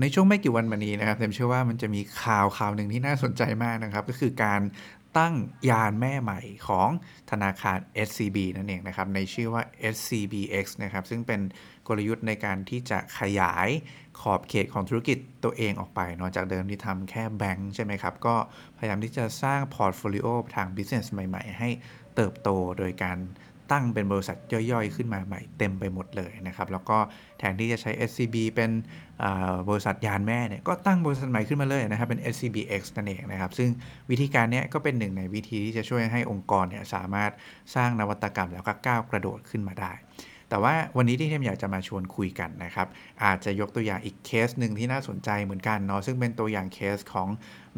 ในช่วงไม่กี่วันมานี้นะครับเทมเชื่อว่ามันจะมีข่าวข่าวหนึ่งที่น่าสนใจมากนะครับ ก็คือการตั้งยานแม่ใหม่ของธนาคาร SCB นั่นเองนะครับ ในชื่อว่า SCBX นะครับ ซึ่งเป็นกลยุทธ์ในการที่จะขยายขอบเขตของธุรกิจตัวเองออกไปนอกจากเดิมที่ทำแค่แบงค์ใช่ไหมครับ ก็พยายามที่จะสร้าง portfolio ทาง business ใหม่ ๆ ให้เติบโตโดยการ ตั้งเป็นบริษัทย่อยๆ ขึ้นมาใหม่เต็มไปหมดเลยนะครับ แล้วก็แทนที่จะใช้ SCB เป็นบริษัทยานแม่เนี่ยก็ตั้งบริษัทใหม่ขึ้นมาเลยนะครับ เป็น SCBX นั่นเองนะครับ ซึ่งวิธีการนี้ก็เป็นหนึ่งในวิธีที่จะช่วยให้องค์กรเนี่ยสามารถสร้างนวัตกรรมแล้วก็ก้าวกระโดดขึ้นมาได้ แต่ว่าวันนี้ที่เทมอยากจะมาชวนคุยกันนะครับ อาจจะยกตัวอย่างอีกเคสหนึ่งที่น่าสนใจเหมือนกันเนาะซึ่งเป็นตัวอย่างเคสของ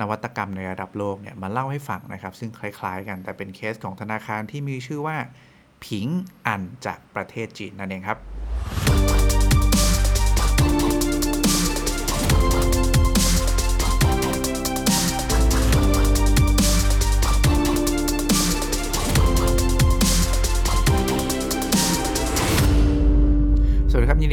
นวัตกรรมในระดับโลกเนี่ยมาเล่าให้ฟังนะครับ ซึ่งคล้าย ๆ กันแต่เป็นเคสของธนาคารที่มีชื่อว่า ผิงอันจากประเทศจีนนั่นเองครับ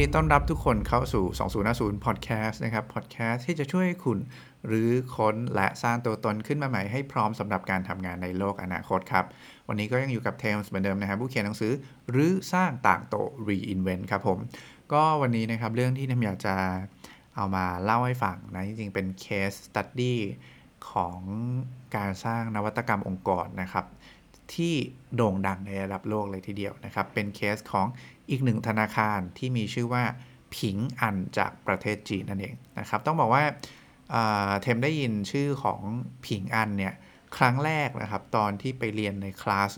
ดีต้อนรับทุกคนเข้าสู่ 2050 Podcast นะครับ Podcast ที่จะช่วยคุณหรือค้นและสร้างตัวตนขึ้นมาใหม่ให้พร้อมสำหรับการทำงานในโลกอนาคตครับ วันนี้ก็ยังอยู่กับเทมส์เหมือนเดิมนะครับผู้เขียนหนังสือหรือสร้างต่างโต Reinvent ครับผม ก็วันนี้นะครับเรื่องที่ผมอยากจะเอามาเล่าให้ฟังนะ จริงๆ เป็น case study ของการสร้างนวัตกรรมองค์กรนะครับที่โด่งดังในระดับโลกเลยทีเดียวนะครับ เป็นเคสของ อีกหนึ่งธนาคารที่มีชื่อว่าผิงอันจากประเทศจีนนั่นเองนะครับ ต้องบอกว่าเทมได้ยินชื่อของผิงอันเนี่ย ครั้งแรกนะครับ ตอนที่ไปเรียนในคลาส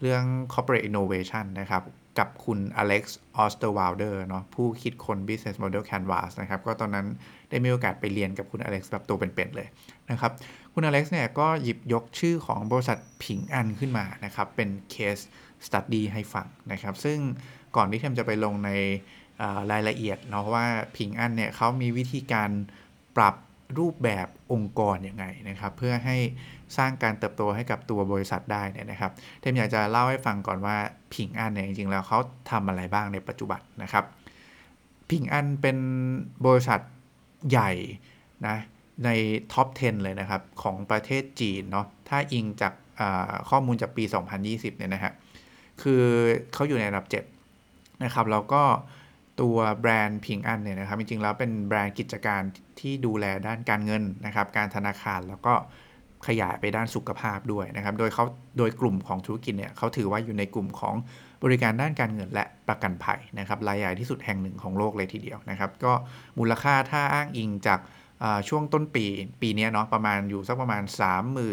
เรื่อง corporate innovation นะครับ กับคุณอเล็กซ์ออสเตอร์วาลเดอร์เนาะผู้คิดค้น business model canvas นะครับ ก็ตอนนั้นได้มีโอกาสไปเรียนกับคุณอเล็กซ์แบบตัวเป็นๆเลยนะครับ คุณอเล็กซ์เนี่ยก็หยิบยกชื่อของบริษัทผิงอันขึ้นมานะครับ เป็น case study ให้ฟังนะครับ ซึ่ง ก่อนที่เทมจะไปลงในรายละเอียดเนาะว่าผิงอันเนี่ยเขามีวิธีการปรับรูปแบบองค์กรยังไงนะครับ เพื่อให้สร้างการเติบโตให้กับตัวบริษัทได้เนี่ยนะครับเทมอยากจะเล่าให้ฟังก่อนว่าผิงอันเนี่ยจริงๆแล้วเขาทำอะไรบ้างในปัจจุบันนะครับผิงอันเป็นบริษัทใหญ่นะในท็อป 10 เลยนะครับ ของประเทศจีนเนาะถ้าอิงจากข้อมูลจากปี 2020เนี่ยนะฮะคือเขาอยู่ในอันดับ 7 นะครับแล้วก็ตัวแบรนด์พิงอันเนี่ยนะครับ จริงๆ แล้วเป็นแบรนด์กิจการที่ดูแลด้านการเงินนะครับ การธนาคารแล้วก็ขยายไปด้านสุขภาพด้วยนะครับ โดยเขาโดยกลุ่มของธุรกิจเนี่ยเขาถือว่าอยู่ในกลุ่มของบริการด้านการเงินและประกันภัยนะครับรายใหญ่ที่สุดแห่งหนึ่งของโลกเลยทีเดียวนะครับ ก็มูลค่าถ้าอ้างอิงจากช่วงต้นปีปีนี้เนาะประมาณอยู่สักประมาณ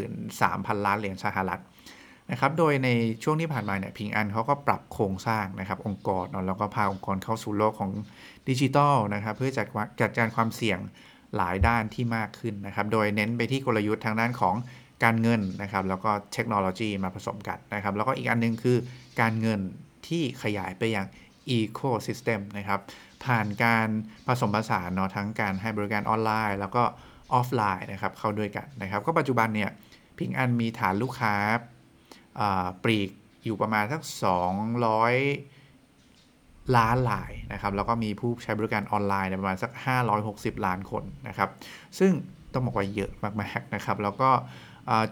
33,000 ล้านเหรียญสหรัฐ นะครับโดยในช่วงที่ผ่านมาเนี่ยพิงอันเขาก็ปรับโครงสร้างนะครับองค์กรเนาะแล้วก็พาองค์กรเข้าสู่โลกของดิจิทัลนะครับเพื่อจัดจัดการความเสี่ยงหลายด้านที่มากขึ้นนะครับโดยเน้นไปที่กลยุทธ์ทางด้านของการเงินนะครับแล้วก็เทคโนโลยีมาผสมกันนะครับแล้วก็อีกอันนึงคือการเงินที่ขยายไปยัง Ecosystem นะครับผ่านการผสมผสานเนาะทั้งการให้บริการออนไลน์ แล้วก็ออฟไลน์นะครับเข้าด้วยกันนะครับก็ปัจจุบันเนี่ยพิงอันมีฐานลูกค้า ปลีกอยู่ประมาณสัก 200 ล้านลายนะครับแล้วก็มีผู้ใช้บริการออนไลน์ประมาณสัก 560 ล้านคนนะครับ ซึ่งต้องบอกว่าเยอะมากๆนะครับ แล้วก็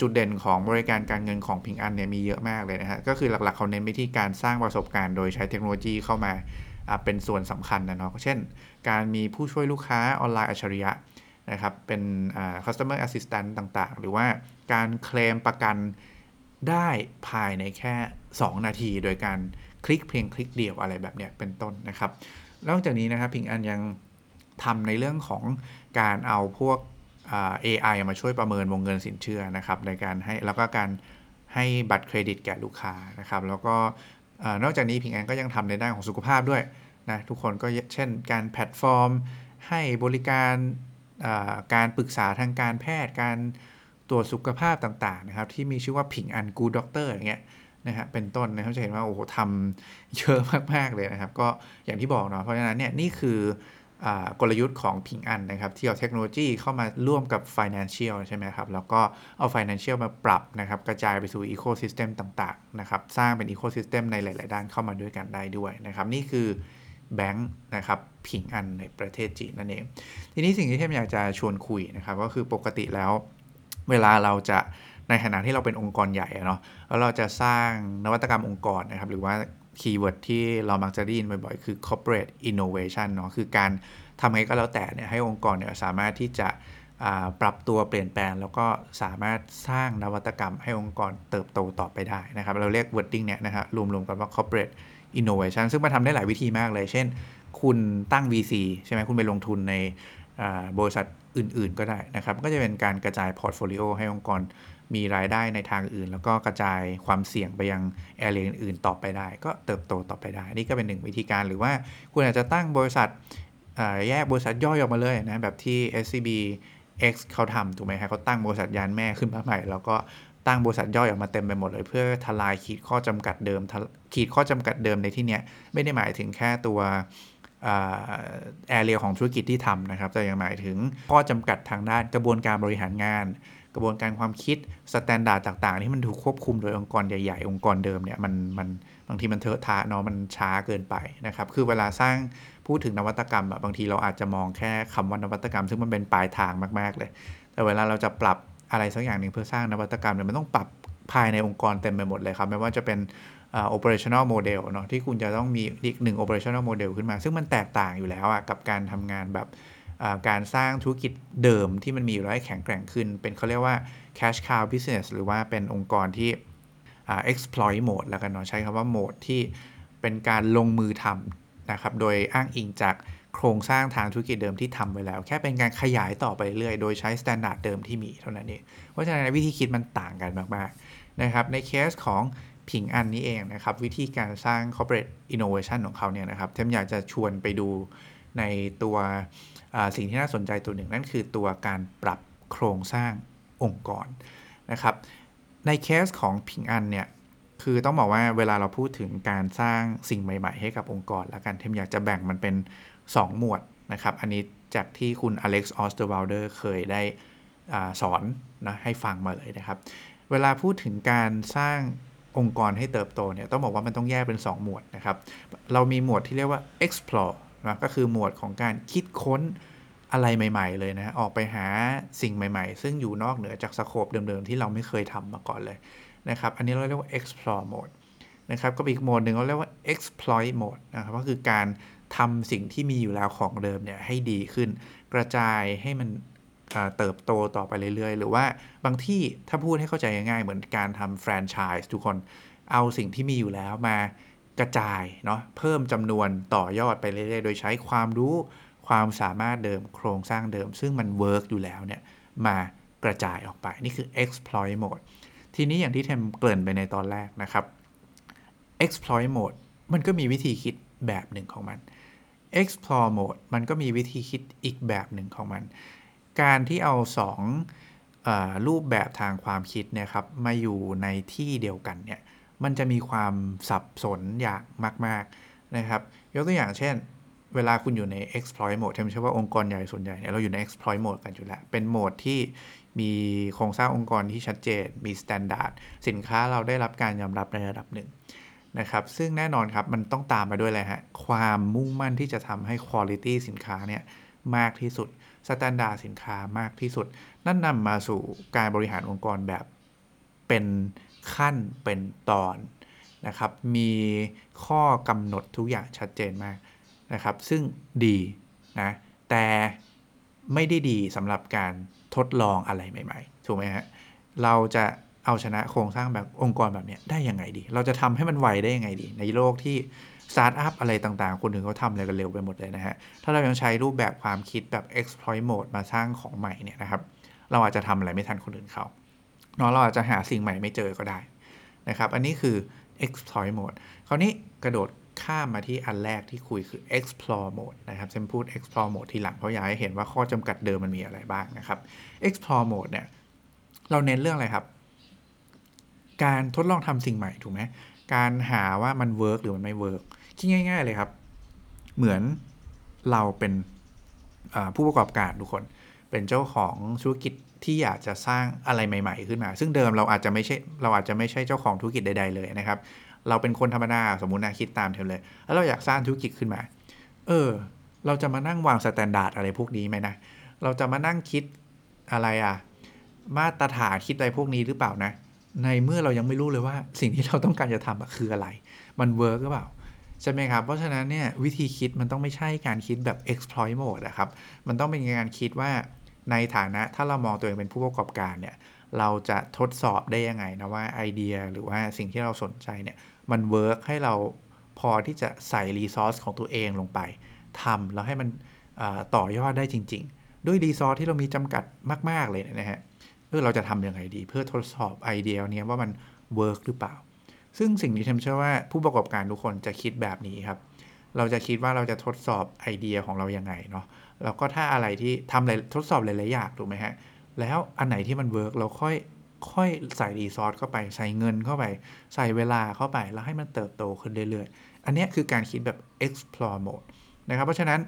จุดเด่นของบริการการเงินของพิงอันเนี่ยมีเยอะมากเลยนะฮะก็คือหลักๆเขาเน้นไปที่การสร้างประสบการณ์โดยใช้เทคโนโลยีเข้ามาเป็นส่วนสำคัญนะเนาะเช่น การมีผู้ช่วยลูกค้าออนไลน์อัจฉริยะนะครับ เป็น customer assistant ต่างๆ หรือว่าการเคลมประกัน ได้ภายในแค่ 2 นาทีโดยการคลิกเพียงคลิกเดียวอะไรแบบเนี้ยเป็นต้นนะครับ นอกจากนี้นะครับพิงอันยังทำในเรื่องของการเอาพวก AI มาช่วยประเมินวงเงินสินเชื่อนะครับในการให้แล้วก็การให้บัตรเครดิตแก่ลูกค้านะครับแล้วก็นอกจากนี้ผิงอันก็ยังทำในด้านของสุขภาพด้วยนะทุกคนก็เช่นการแพลตฟอร์ม ให้บริการการปรึกษาทางการแพทย์การ ตรวจสุขภาพต่างๆนะครับที่มีชื่อว่าผิงอัน Good Doctor อย่างเงี้ยนะฮะเป็นต้นนะครับจะเห็นว่าโอ้โหทำเยอะมากๆเลยนะครับ ก็อย่างที่บอกเนาะเพราะฉะนั้นเนี่ยนี่คือกลยุทธ์ของผิงอันนะครับที่เอาเทคโนโลยีเข้ามาร่วมกับ Financial ใช่ไหมครับ แล้วก็เอา Financial มาปรับนะครับ กระจายไปสู่ Ecosystem ต่างๆนะครับ สร้างเป็น Ecosystem ในหลาย ๆ ด้านเข้ามาด้วยกันได้ด้วยนะครับ นี่คือแบงค์นะครับผิงอันในประเทศจีนนั่นเอง ทีนี้สิ่งที่เทมอยากจะชวนคุยนะครับ ก็คือปกติแล้ว เวลาเราจะในขณะที่เราเป็นองค์กรใหญ่เนาะแล้วเราจะสร้างนวัตกรรมองค์กรนะครับหรือว่า keyword ที่เรามักจะได้ยินบ่อยๆ คือ corporate innovation เนาะคือการทำไงก็แล้วแต่เนี่ยให้องค์กรเนี่ยสามารถที่จะปรับตัวเปลี่ยนแปลง แล้วก็สามารถสร้างนวัตกรรมให้องค์กรเติบโตต่อไปได้นะครับ เราเรียก wording เนี่ยนะครับรวมๆกันว่า corporate innovation ซึ่งมันทำได้หลายวิธีมากเลย เช่น คุณตั้ง VC ใช่ไหมคุณไปลงทุนในบริษัท อื่น ๆ ก็ได้นะครับ ก็จะเป็นการกระจาย portfolio ให้องค์กรมีรายได้ในทางอื่น แล้วก็กระจายความเสี่ยงไปยัง area อื่นๆต่อไปได้ ก็เติบโตต่อไปได้ นี่ก็เป็นหนึ่งวิธีการหรือว่าคุณอาจจะตั้งบริษัทแยกบริษัทย่อยออกมาเลยนะแบบที่ SCB X เขาทำถูกไหมครับเขาตั้งบริษัทยานแม่ขึ้นมาใหม่ แล้วก็ตั้งบริษัทย่อยออกมาเต็มไปหมดเลย เพื่อทลายขีดข้อจำกัดเดิมขีดข้อจำกัดเดิมในที่เนี้ยไม่ได้หมายถึงแค่ตัว area ของธุรกิจที่ทำนะครับ แต่ยังหมายถึงข้อจำกัดทางด้านกระบวนการบริหารงาน กระบวนการความคิด standard ต่าง ๆ ที่มันถูกควบคุมโดยองค์กรใหญ่ ๆ องค์กรเดิมเนี่ยมันมันบางทีมันเทอะทะเนาะมันช้าเกินไปนะครับ คือเวลาสร้างพูดถึงนวัตกรรมอะบางทีเราอาจจะมองแค่คำว่านวัตกรรม ซึ่งมันเป็นปลายทางมาก ๆ เลย แต่เวลาเราจะปรับอะไรสักอย่างหนึ่งเพื่อสร้างนวัตกรรมเนี่ยมันต้องปรับภายในองค์กรเต็มไปหมดเลยครับไม่ว่าจะเป็น operational model เนาะที่คุณจะต้องมีอีกหนึ่ง operational model ขึ้นมา ซึ่งมันแตกต่างอยู่แล้วอะกับการทำงานแบบการสร้างธุรกิจเดิมที่มันมีอยู่แล้วให้แข็งแกร่งขึ้น เป็นเขาเรียกว่า cash cow business หรือว่าเป็นองค์กรที่ exploit mode แล้วกันเนาะใช้คำว่า mode ที่เป็นการลงมือทำนะครับโดยอ้างอิงจากโครงสร้างทางธุรกิจเดิมที่ทำไว้แล้ว แค่เป็นการขยายต่อไปเรื่อยโดยใช้ standard เดิมที่มีเท่านั้นเองเพราะฉะนั้นวิธีคิดมันต่างกันมากๆนะครับในเคสของ ผิงอันนี้เองนะครับ วิธีการสร้าง corporate innovation ของเขาเนี่ยนะครับเทมอยากจะชวนไปดูในตัวสิ่งที่น่าสนใจตัวหนึ่ง นั่นคือตัวการปรับโครงสร้างองค์กรนะครับ ในเคสของผิงอันเนี่ยคือต้องบอกว่าเวลาเราพูดถึงการสร้างสิ่งใหม่ ๆ ให้กับองค์กร แล้วกันเทมอยากจะแบ่งมันเป็น 2 หมวดนะครับ อันนี้จากที่คุณอเล็กซ์ออสเตอร์วาลเดอร์เคยได้อสอนนะให้ฟังมาเลยนะครับ เวลาพูดถึงการสร้าง องค์กรให้เติบโตเนี่ยต้องบอกว่ามันต้องแยกเป็น 2 หมวดนะครับ เรามีหมวดที่เรียกว่า explore นะก็คือหมวดของการคิดค้นอะไรใหม่ ๆ เลยนะ ออกไปหาสิ่งใหม่ ๆ ซึ่งอยู่นอกเหนือจาก scope เดิม ๆ ที่เราไม่เคยทำมาก่อนเลยนะครับ อันนี้เราเรียกว่า explore mode นะครับก็อีกโหมดหนึ่งเราเรียกว่า exploit mode นะครับก็คือการทำสิ่งที่มีอยู่แล้วของเดิมเนี่ยให้ดีขึ้น กระจายให้มัน เติบโตต่อไปเรื่อยๆ หรือว่าบางทีถ้าพูดให้เข้าใจง่ายๆ เหมือนการทำแฟรนไชส์ทุกคนเอาสิ่งที่มีอยู่แล้วมากระจายเนาะเพิ่มจำนวนต่อยอดไปเรื่อยๆ โดยใช้ความรู้ความสามารถเดิมโครงสร้างเดิม ซึ่งมัน work อยู่แล้วเนี่ยมากระจายออกไป นี่คือ exploit mode ทีนี้อย่างที่เทมเกริ่นไปในตอนแรกนะครับ exploit mode มันก็มีวิธีคิดแบบหนึ่งของมัน explore mode มันก็มีวิธีคิดอีกแบบหนึ่งของมัน การที่เอาสองรูปแบบทางความคิดเนี่ยครับมาอยู่ในที่เดียวกันเนี่ยมันจะมีความสับสนอย่างมาก ๆนะครับ ยกตัวอย่างเช่น เวลาคุณอยู่ใน exploit mode เทมเชื่อว่าองค์กรใหญ่ส่วนใหญ่เนี่ยเราอยู่ใน exploit mode กันอยู่แล้ว เป็นโหมดที่มีโครงสร้างองค์กรที่ชัดเจน มี standard สินค้าเราได้รับการยอมรับในระดับหนึ่งนะครับ ซึ่งแน่นอนครับ มันต้องตามมาด้วยอะไรฮะ ความมุ่งมั่นที่จะทำให้คุณภาพสินค้าเนี่ยมากที่สุด standard สินค้ามากที่สุด นั่นนำมาสู่การบริหารองค์กรแบบเป็นขั้นเป็นตอนนะครับ มีข้อกำหนดทุกอย่างชัดเจนมากนะครับ ซึ่งดีนะแต่ไม่ได้ดีสำหรับการทดลองอะไรใหม่ ๆ ถูกไหมฮะ เราจะเอาชนะโครงสร้างแบบองค์กรแบบนี้ได้ยังไงดี เราจะทำให้มันไวได้ยังไงดี ในโลกที่ สตาร์ทอัพอะไรต่างๆ คนหนึ่งเขาทำอะไรกันเร็วไปหมดเลยนะฮะ ถ้าเรายังใช้รูปแบบความคิดแบบ exploit mode มาสร้างของใหม่เนี่ยนะครับ เราอาจจะทำอะไรไม่ทันคนอื่นเขาเนาะเราอาจจะหาสิ่งใหม่ไม่เจอก็ได้นะครับ อันนี้คือ exploit mode คราวนี้กระโดดข้ามมาที่อันแรกที่คุยคือ explore mode นะครับเทมพูด explore mode ทีหลังเพราะอยากให้เห็นว่าข้อจำกัดเดิมมันมีอะไรบ้างนะครับ explore mode เนี่ยเราเน้นเรื่องอะไรครับ การทดลองทำสิ่งใหม่ถูกไหมการหาว่ามัน work หรือมันไม่ work คิดง่าย ๆ เลยครับ เหมือนเราเป็นผู้ประกอบการทุกคน เป็นเจ้าของธุรกิจที่อยากจะสร้างอะไรใหม่ ๆ ขึ้นมา ซึ่งเดิมเราอาจจะไม่ใช่เราอาจจะไม่ใช่เจ้าของธุรกิจใด ๆ เลยนะครับ เราเป็นคนธรรมดาสมมุตินะคิดตามเทมเลย แล้วเราอยากสร้างธุรกิจขึ้นมา เออ เราจะมานั่งวาง standard อะไรพวกนี้ไหมนะ เราจะมานั่งคิดอะไรอะมาตรฐานคิดอะไรพวกนี้หรือเปล่านะ ในเมื่อเรายังไม่รู้เลยว่าสิ่งที่เราต้องการจะทำคืออะไร มัน work หรือเปล่า ใช่ไหมครับ เพราะฉะนั้นเนี่ยวิธีคิดมันต้องไม่ใช่การคิดแบบ exploit mode นะครับ มันต้องเป็นการคิดว่าในฐานะถ้าเรามองตัวเองเป็นผู้ประกอบการเนี่ยเราจะทดสอบได้ยังไงนะว่าไอเดียหรือว่าสิ่งที่เราสนใจเนี่ยมัน work ให้เราพอที่จะใส่ resource ของตัวเองลงไปทำแล้วให้มันต่อยอดได้จริง ๆ ด้วย resource ที่เรามีจำกัดมาก ๆ เลยนะฮะเออเราจะทำยังไงดี เพื่อทดสอบไอเดียนี้ว่ามันwork หรือเปล่า ซึ่งสิ่งที่ทำเชื่อว่าผู้ประกอบการทุกคนจะคิดแบบนี้ครับ เราจะคิดว่าเราจะทดสอบไอเดียของเรายังไงเนาะแล้วก็ถ้าอะไรที่ทำอะไรทดสอบหลายๆอย่างถูกไหมฮะแล้วอันไหนที่มัน work เราค่อยค่อยใส่ resource เข้าไปใส่เงินเข้าไป ใส่เวลาเข้าไปแล้วให้มันเติบโตขึ้นเรื่อยๆ อันนี้คือการคิดแบบ explore mode นะครับ เพราะฉะนั้น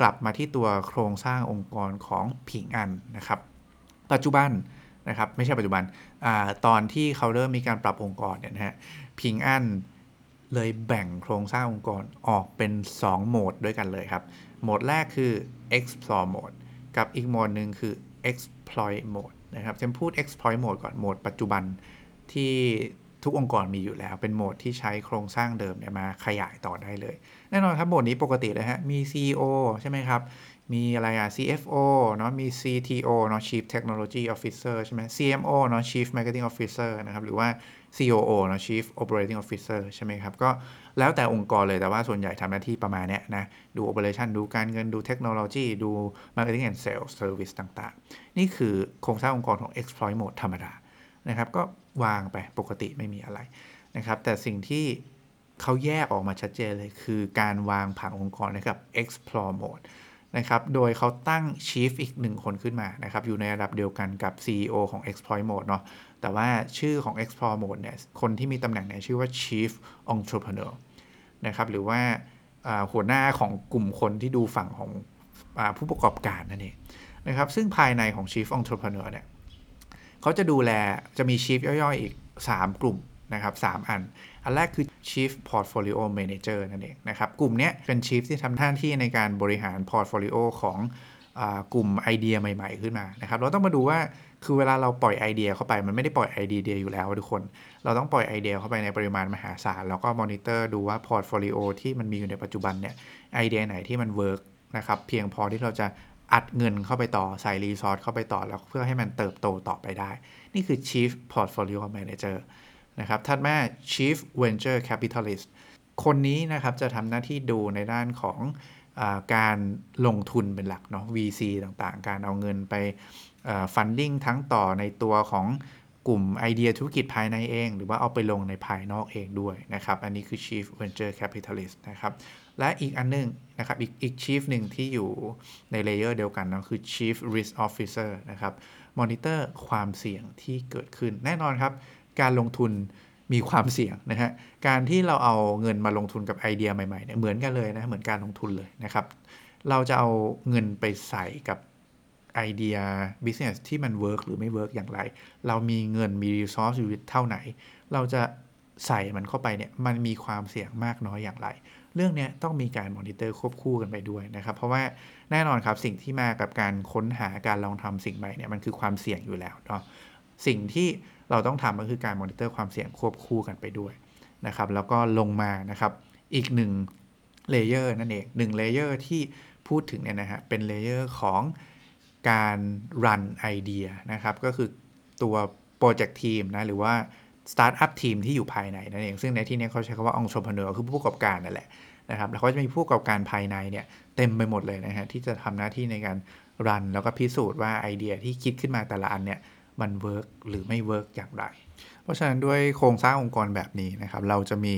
กลับมาที่ตัวโครงสร้างองค์กรของผิงอันนะครับ ปัจจุบันนะครับ ไม่ใช่ปัจจุบัน อตอนที่เขาเริ่มมีการปรับองค์กรเนี่ยนะฮะผิงอันเลยแบ่งโครงสร้างองค์กรออกเป็น 2 โหมดด้วยกันเลยครับ โหมดแรกคือ explore mode กับอีกโหมดหนึ่งคือ exploit mode นะครับจะพูด exploit mode ก่อนโหมดปัจจุบันที่ทุกองค์กรมีอยู่แล้ว เป็นโหมดที่ใช้โครงสร้างเดิมเนี่ยมาขยายต่อได้เลย แน่นอนครับโหมดนี้ปกติเลยฮะมี CEO ใช่ไหมครับ มีอะไรอะ CFO เนาะมี CTO เนาะ Chief Technology Officer ใช่ไหม CMO เนาะ Chief Marketing Officer นะครับ หรือว่า COO เนาะ Chief Operating Officer ใช่ไหมครับ ก็แล้วแต่องค์กรเลยแต่ว่าส่วนใหญ่ทำหน้าที่ประมาณเนี้ยนะ ดู Operation ดูการเงินดูเทคโนโลยีดู Marketing and Sales Service ต่างๆ นี่คือโครงสร้างองค์กรของ Exploit Mode ธรรมดานะครับ ก็วางไปปกติไม่มีอะไรนะครับ แต่สิ่งที่เขาแยกออกมาชัดเจนเลยคือการวางผังองค์กรนะครับ explore mode นะครับ โดยเขาตั้ง chief อีกหนึ่งคนขึ้นมานะครับ อยู่ในระดับเดียวกันกับ CEO ของ exploit mode เนาะ แต่ว่าชื่อของ explore mode เนี่ย คนที่มีตำแหน่งเนี่ยชื่อว่า chief entrepreneur นะครับ หรือว่าหัวหน้าของกลุ่มคนที่ดูฝั่งของอผู้ประกอบการนั่นเองนะครับ ซึ่งภายในของ chief entrepreneur เนี่ยเขาจะดูแล จะมี chief ย่อยๆ อีก 3 กลุ่ม นะครับ3อัน อันแรกคือ Chief Portfolio Manager นั่นเองนะครับ กลุ่มนี้เป็น Chief ที่ทำหน้าที่ในการบริหาร Portfolio ของอกลุ่มไอเดียใหม่ ๆ ขึ้นมานะครับเราต้องมาดูว่าคือเวลาเราปล่อยไอเดียเข้าไปมันไม่ได้ปล่อยไอเดียอยู่แล้วทุกคน เราต้องปล่อยไอเดียเข้าไปในปริมาณมหาศาล แล้วก็มอนิเตอร์ดูว่า portfolio ที่มันมีอยู่ในปัจจุบันเนี่ยไอเดียไหนที่มัน work นะครับเพียงพอที่เราจะอัดเงินเข้าไปต่อใส่รีซอสเข้าไปต่อแล้วเพื่อให้มันเติบโตต่อไปได้ นี่คือ Chief Portfolio Manager นะครับถัดมา Chief Venture Capitalist คนนี้นะครับจะทำหน้าที่ดูในด้านของอการลงทุนเป็นหลักเนาะ VC ต่างๆ การเอาเงินไป funding ทั้งต่อในตัวของกลุ่มไอเดียธุรกิจภายในเอง หรือว่าเอาไปลงในภายนอกเองด้วยนะครับ อันนี้คือ Chief Venture Capitalist นะครับ และอีกอันนึงนะครับ อีกอีก Chief หนึ่งที่อยู่ใน layer เดียวกันนะคือ Chief Risk Officer นะครับมอนิเตอร์ความเสี่ยงที่เกิดขึ้นแน่นอนครับ การลงทุนมีความเสี่ยงนะฮะ การที่เราเอาเงินมาลงทุนกับไอเดียใหม่ๆเนี่ยเหมือนกันเลยนะ เหมือนการลงทุนเลยนะครับ เราจะเอาเงินไปใส่กับไอเดีย business ที่มัน work หรือไม่ work อย่างไร เรามีเงินมี resource อยู่เท่าไหน เราจะใส่มันเข้าไปเนี่ย มันมีความเสี่ยงมากน้อยอย่างไร เรื่องนี้ต้องมีการมอนิเตอร์ควบคู่กันไปด้วยนะครับ เพราะว่าแน่นอนครับสิ่งที่มากับการค้นหาการลองทำสิ่งใหม่เนี่ย มันคือความเสี่ยงอยู่แล้วเนาะ สิ่งที่ เราต้องทำก็คือการมอนิเตอร์ความเสี่ยงควบคู่กันไปด้วยนะครับแล้วก็ลงมานะครับอีกหนึ่ง layer นั่นเองหนึ่ง layer ที่พูดถึงเนี่ยนะฮะเป็น layer ของการrun ไอเดียนะครับก็คือตัว project team นะหรือว่า startup team ที่อยู่ภายในนั่นเอง ซึ่งในที่นี้เขาใช้คำว่า entrepreneur คือผู้ประกอบการนั่นแหละนะครับแล้วเขาจะมีผู้ประกอบการภายในเนี่ยเต็มไปหมดเลยนะฮะที่จะทำหน้าที่ในการ run แล้วก็พิสูจน์ว่าไอเดียที่คิดขึ้นมาแต่ละอันเนี่ย มัน work หรือไม่ work อย่างไร เพราะฉะนั้นด้วยโครงสร้างองค์กรแบบนี้นะครับ เราจะมี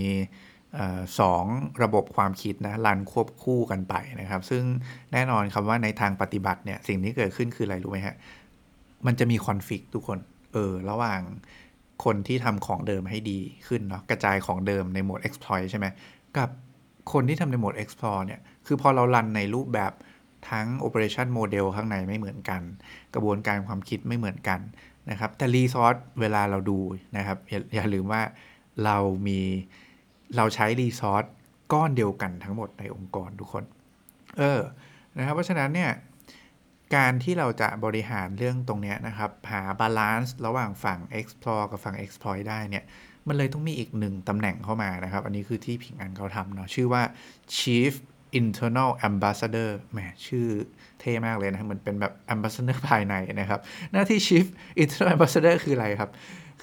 สองระบบความคิดนะ run ควบคู่กันไปนะครับ ซึ่งแน่นอนครับว่าในทางปฏิบัติเนี่ยสิ่งที่เกิดขึ้นคืออะไรรู้ไหมฮะมันจะมีคอนฟ lict ทุกคนเออระหว่างคนที่ทำของเดิมให้ดีขึ้นเนาะกระจายของเดิมในโหมด exploit ใช่ไหมกับคนที่ทำในโหมด explore เนี่ยคือพอเรารันในรูปแบบทั้ง operation model ข้างในไม่เหมือนกัน กระบวนการความคิดไม่เหมือนกัน นะครับแต่รีซอสเวลาเราดูนะครับอย่าอย่าลืมว่าเรามีเราใช้ resource ก้อนเดียวกันทั้งหมดในองค์กรทุกคน เออนะครับเพราะฉะนั้นเนี่ยการที่เราจะบริหารเรื่องตรงนี้นะครับ หา balance ระหว่างฝั่ง explore กับฝั่ง exploit ได้เนี่ย มันเลยต้องมีอีกหนึ่งตำแหน่งเข้ามานะครับ อันนี้คือที่ผิงอันเขาทำเนาะชื่อว่า chief internal ambassador แหมชื่อเท่มากเลยนะเหมือนเป็นแบบ ambassador ภายในนะครับ หน้าที่ chief internal ambassador คืออะไรครับ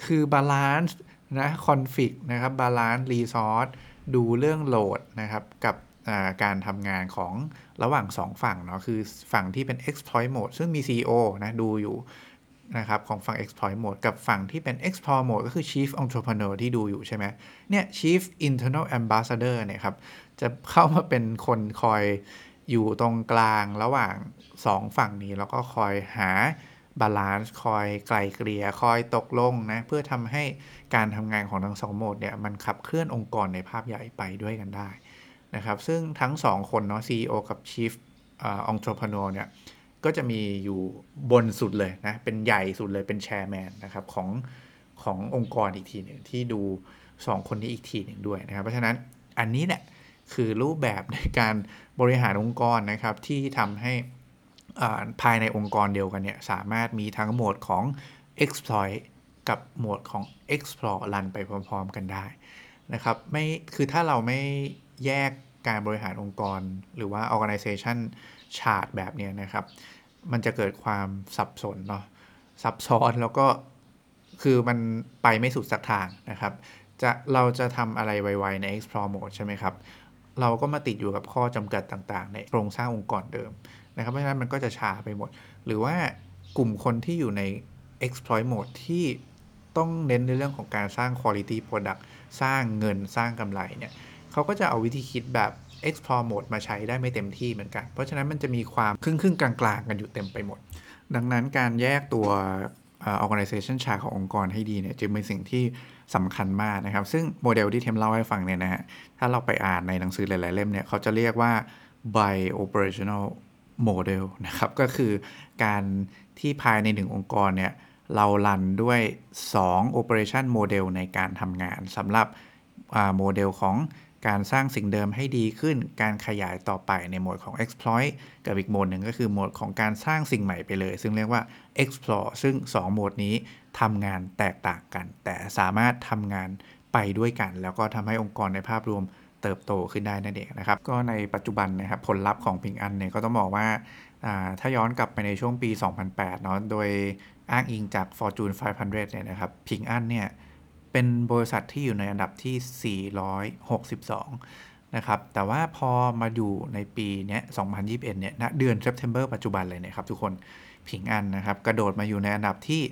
คือ balance นะ config นะครับ balance resource ดูเรื่องโหลดนะครับ กับการทำงานของระหว่าง 2 ฝั่งเนาะคือฝั่งที่เป็น exploit mode ซึ่งมี CEO นะ ดูอยู่ นะครับของฝั่ง exploit mode กับฝั่งที่เป็น explore mode ก็คือ chief entrepreneur ที่ดูอยู่ใช่ไหมเนี่ย chief internal ambassador เนี่ยครับ จะเข้ามาเป็นคนคอยอยู่ตรงกลางระหว่าง 2 ฝั่งนี้ แล้วก็คอยหา balance คอยไกล่เกลี่ยคอยตกลงนะเพื่อทำให้การทำงานของทั้งสองโหมดเนี่ยมันขับเคลื่อนองค์กรในภาพใหญ่ไปด้วยกันได้นะครับซึ่งทั้ง 2 คนเนาะ CEO กับ Chief Entrepreneur เนี่ย ก็จะมีอยู่บนสุดเลยนะ เป็นใหญ่สุดเลยเป็น chairman นะครับของขององค์กรอีกทีหนึ่งที่ดู 2 คนนี้อีกทีหนึ่งด้วยนะครับ เพราะฉะนั้นอันนี้แหละคือรูปแบบในการบริหารองค์กรนะครับที่ทำให้ภายในองค์กรเดียวกันเนี่ยสามารถมีทั้งโหมดของ exploit กับโหมดของ explore รันไปพร้อม ๆ กันได้นะครับไม่คือถ้าเราไม่แยกการบริหารองค์กร หรือว่า organization chart แบบนี้นะครับ มันจะเกิดความสับสนเนาะซับซ้อนแล้วก็คือมันไปไม่สุดสักทางนะครับ จะเราจะทำอะไรไวๆใน explore mode ใช่ไหมครับ เราก็มาติดอยู่กับข้อจำกัดต่างๆ ในโครงสร้างองค์กรเดิมนะครับ เพราะฉะนั้นมันก็จะช้าไปหมด หรือว่ากลุ่มคนที่อยู่ใน exploit mode ที่ต้องเน้นในเรื่องของการสร้าง quality product สร้างเงินสร้างกำไรเนี่ยเขาก็จะเอาวิธีคิดแบบ explore mode มาใช้ได้ไม่เต็มที่เหมือนกัน เพราะฉะนั้นมันจะมีความครึ่งครึ่งกลางๆ กันอยู่เต็มไปหมด ดังนั้นการแยกตัว organization chart ขององค์กรให้ดีเนี่ยจึงเป็นสิ่งที่สำคัญมากนะครับ ซึ่งโมเดลที่เทมเล่าให้ฟังเนี่ยนะฮะถ้าเราไปอ่านในหนังสือหลายๆเล่มเนี่ยเขาจะเรียกว่า by operational model นะครับก็คือการที่ภายในหนึ่งองค์กรเนี่ยเราลันด้วย 2 operation model ในการทำงานสำหรับโมเดลของ การสร้างสิ่งเดิมให้ดีขึ้น การขยายต่อไปในโหมดของ exploit กับอีกโหมดหนึ่งก็คือโหมดของการสร้างสิ่งใหม่ไปเลย ซึ่งเรียกว่า explore ซึ่ง 2 โหมดนี้ทำงานแตกต่างกัน แต่สามารถทำงานไปด้วยกัน แล้วก็ทำให้องค์กรในภาพรวมเติบโตขึ้นได้นั่นเองนะครับ ก็ในปัจจุบันนะครับผลลัพธ์ของพิงอันเนี่ยก็ต้องบอกว่าถ้าย้อนกลับไปในช่วงปี 2008 เนาะ โดยอ้างอิงจาก Fortune 500 เนี่ยนะครับ พิงอันเนี่ย เป็นบริษัทที่อยู่ในอันดับที่ 462 นะครับ แต่ว่าพอมาดูในปีนี้2021 เนี่ยณเดือน September ปัจจุบันเลยนะครับทุกคน ผิงอันนะครับ กระโดดมาอยู่ในอันดับที่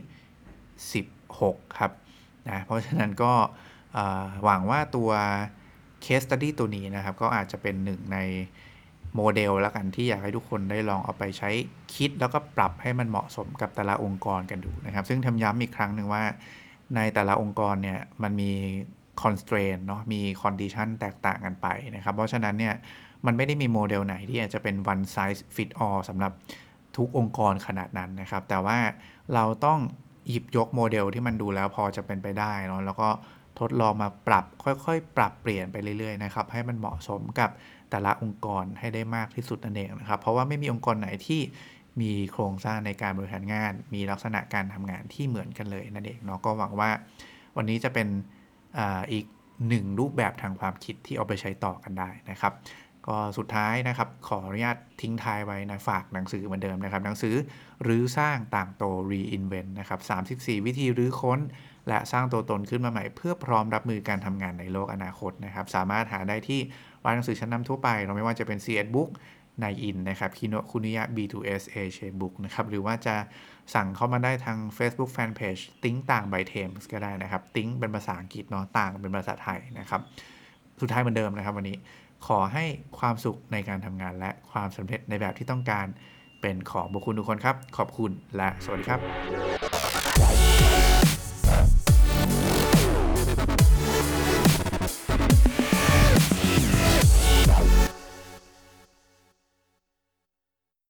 16 ครับ นะ เพราะฉะนั้นก็หวังว่าตัว case study ตัวนี้นะครับ ก็อาจจะเป็นหนึ่งในโมเดลแล้วกันที่อยากให้ทุกคนได้ลองเอาไปใช้คิดแล้วก็ปรับให้มันเหมาะสมกับแต่ละองค์กรกันดูนะครับ ซึ่งทำย้ำอีกครั้งหนึ่งว่า ในแต่ละองค์กรเนี่ยมันมี constraint เนาะมี condition แตกต่างกันไปนะครับ เพราะฉะนั้นเนี่ยมันไม่ได้มีโมเดลไหนที่อาจจะเป็น one size fit all สำหรับทุกองค์กรขนาดนั้นนะครับ แต่ว่าเราต้องหยิบยกโมเดลที่มันดูแล้วพอจะเป็นไปได้เนาะแล้วก็ทดลองมาปรับค่อยๆ ปรับเปลี่ยนไปเรื่อยๆนะครับให้มันเหมาะสมกับแต่ละองค์กรให้ได้มากที่สุดนั่นเองนะครับ เพราะว่าไม่มีองค์กรไหนที่ มีโครงสร้างในการบริหารงาน มีลักษณะการทำงานที่เหมือนกันเลยนั่นเองเนาะก็หวังว่าวันนี้จะเป็นออีกหนึ่งรูปแบบทางความคิดที่เอาไปใช้ต่อกันได้นะครับ ก็สุดท้ายนะครับ ขออนุญาตทิ้งท้ายไว้นะฝากหนังสือเหมือนเดิมนะครับ หนังสือรื้อสร้างต่างโต reinvent นะครับ 34 วิธีรื้อค้น และสร้างตัวตนขึ้นมาใหม่ เพื่อพร้อมรับมือการทำงานในโลกอนาคตนะครับ สามารถหาได้ที่ร้านหนังสือชั้นนำทั่วไป เราไม่ว่าจะเป็น c ี Book นอินนะครับคิโนคุนิยะ B2S A c h a Book นะครับ หรือว่าจะสั่งเข้ามาได้ทาง Facebook Fanpage ติ้งต่าง by Thames ก็ได้นะครับ ติ้งเป็นภาษาอังกฤษเนาะต่างเป็นภาษาไทยนะครับ สุดท้ายเหมือนเดิมนะครับวันนี้ขอให้ความสุขในการทำงานและความสำเร็จในแบบที่ต้องการเป็นของบุคคลทุกคนครับ ขอบคุณและสวัสดีครับ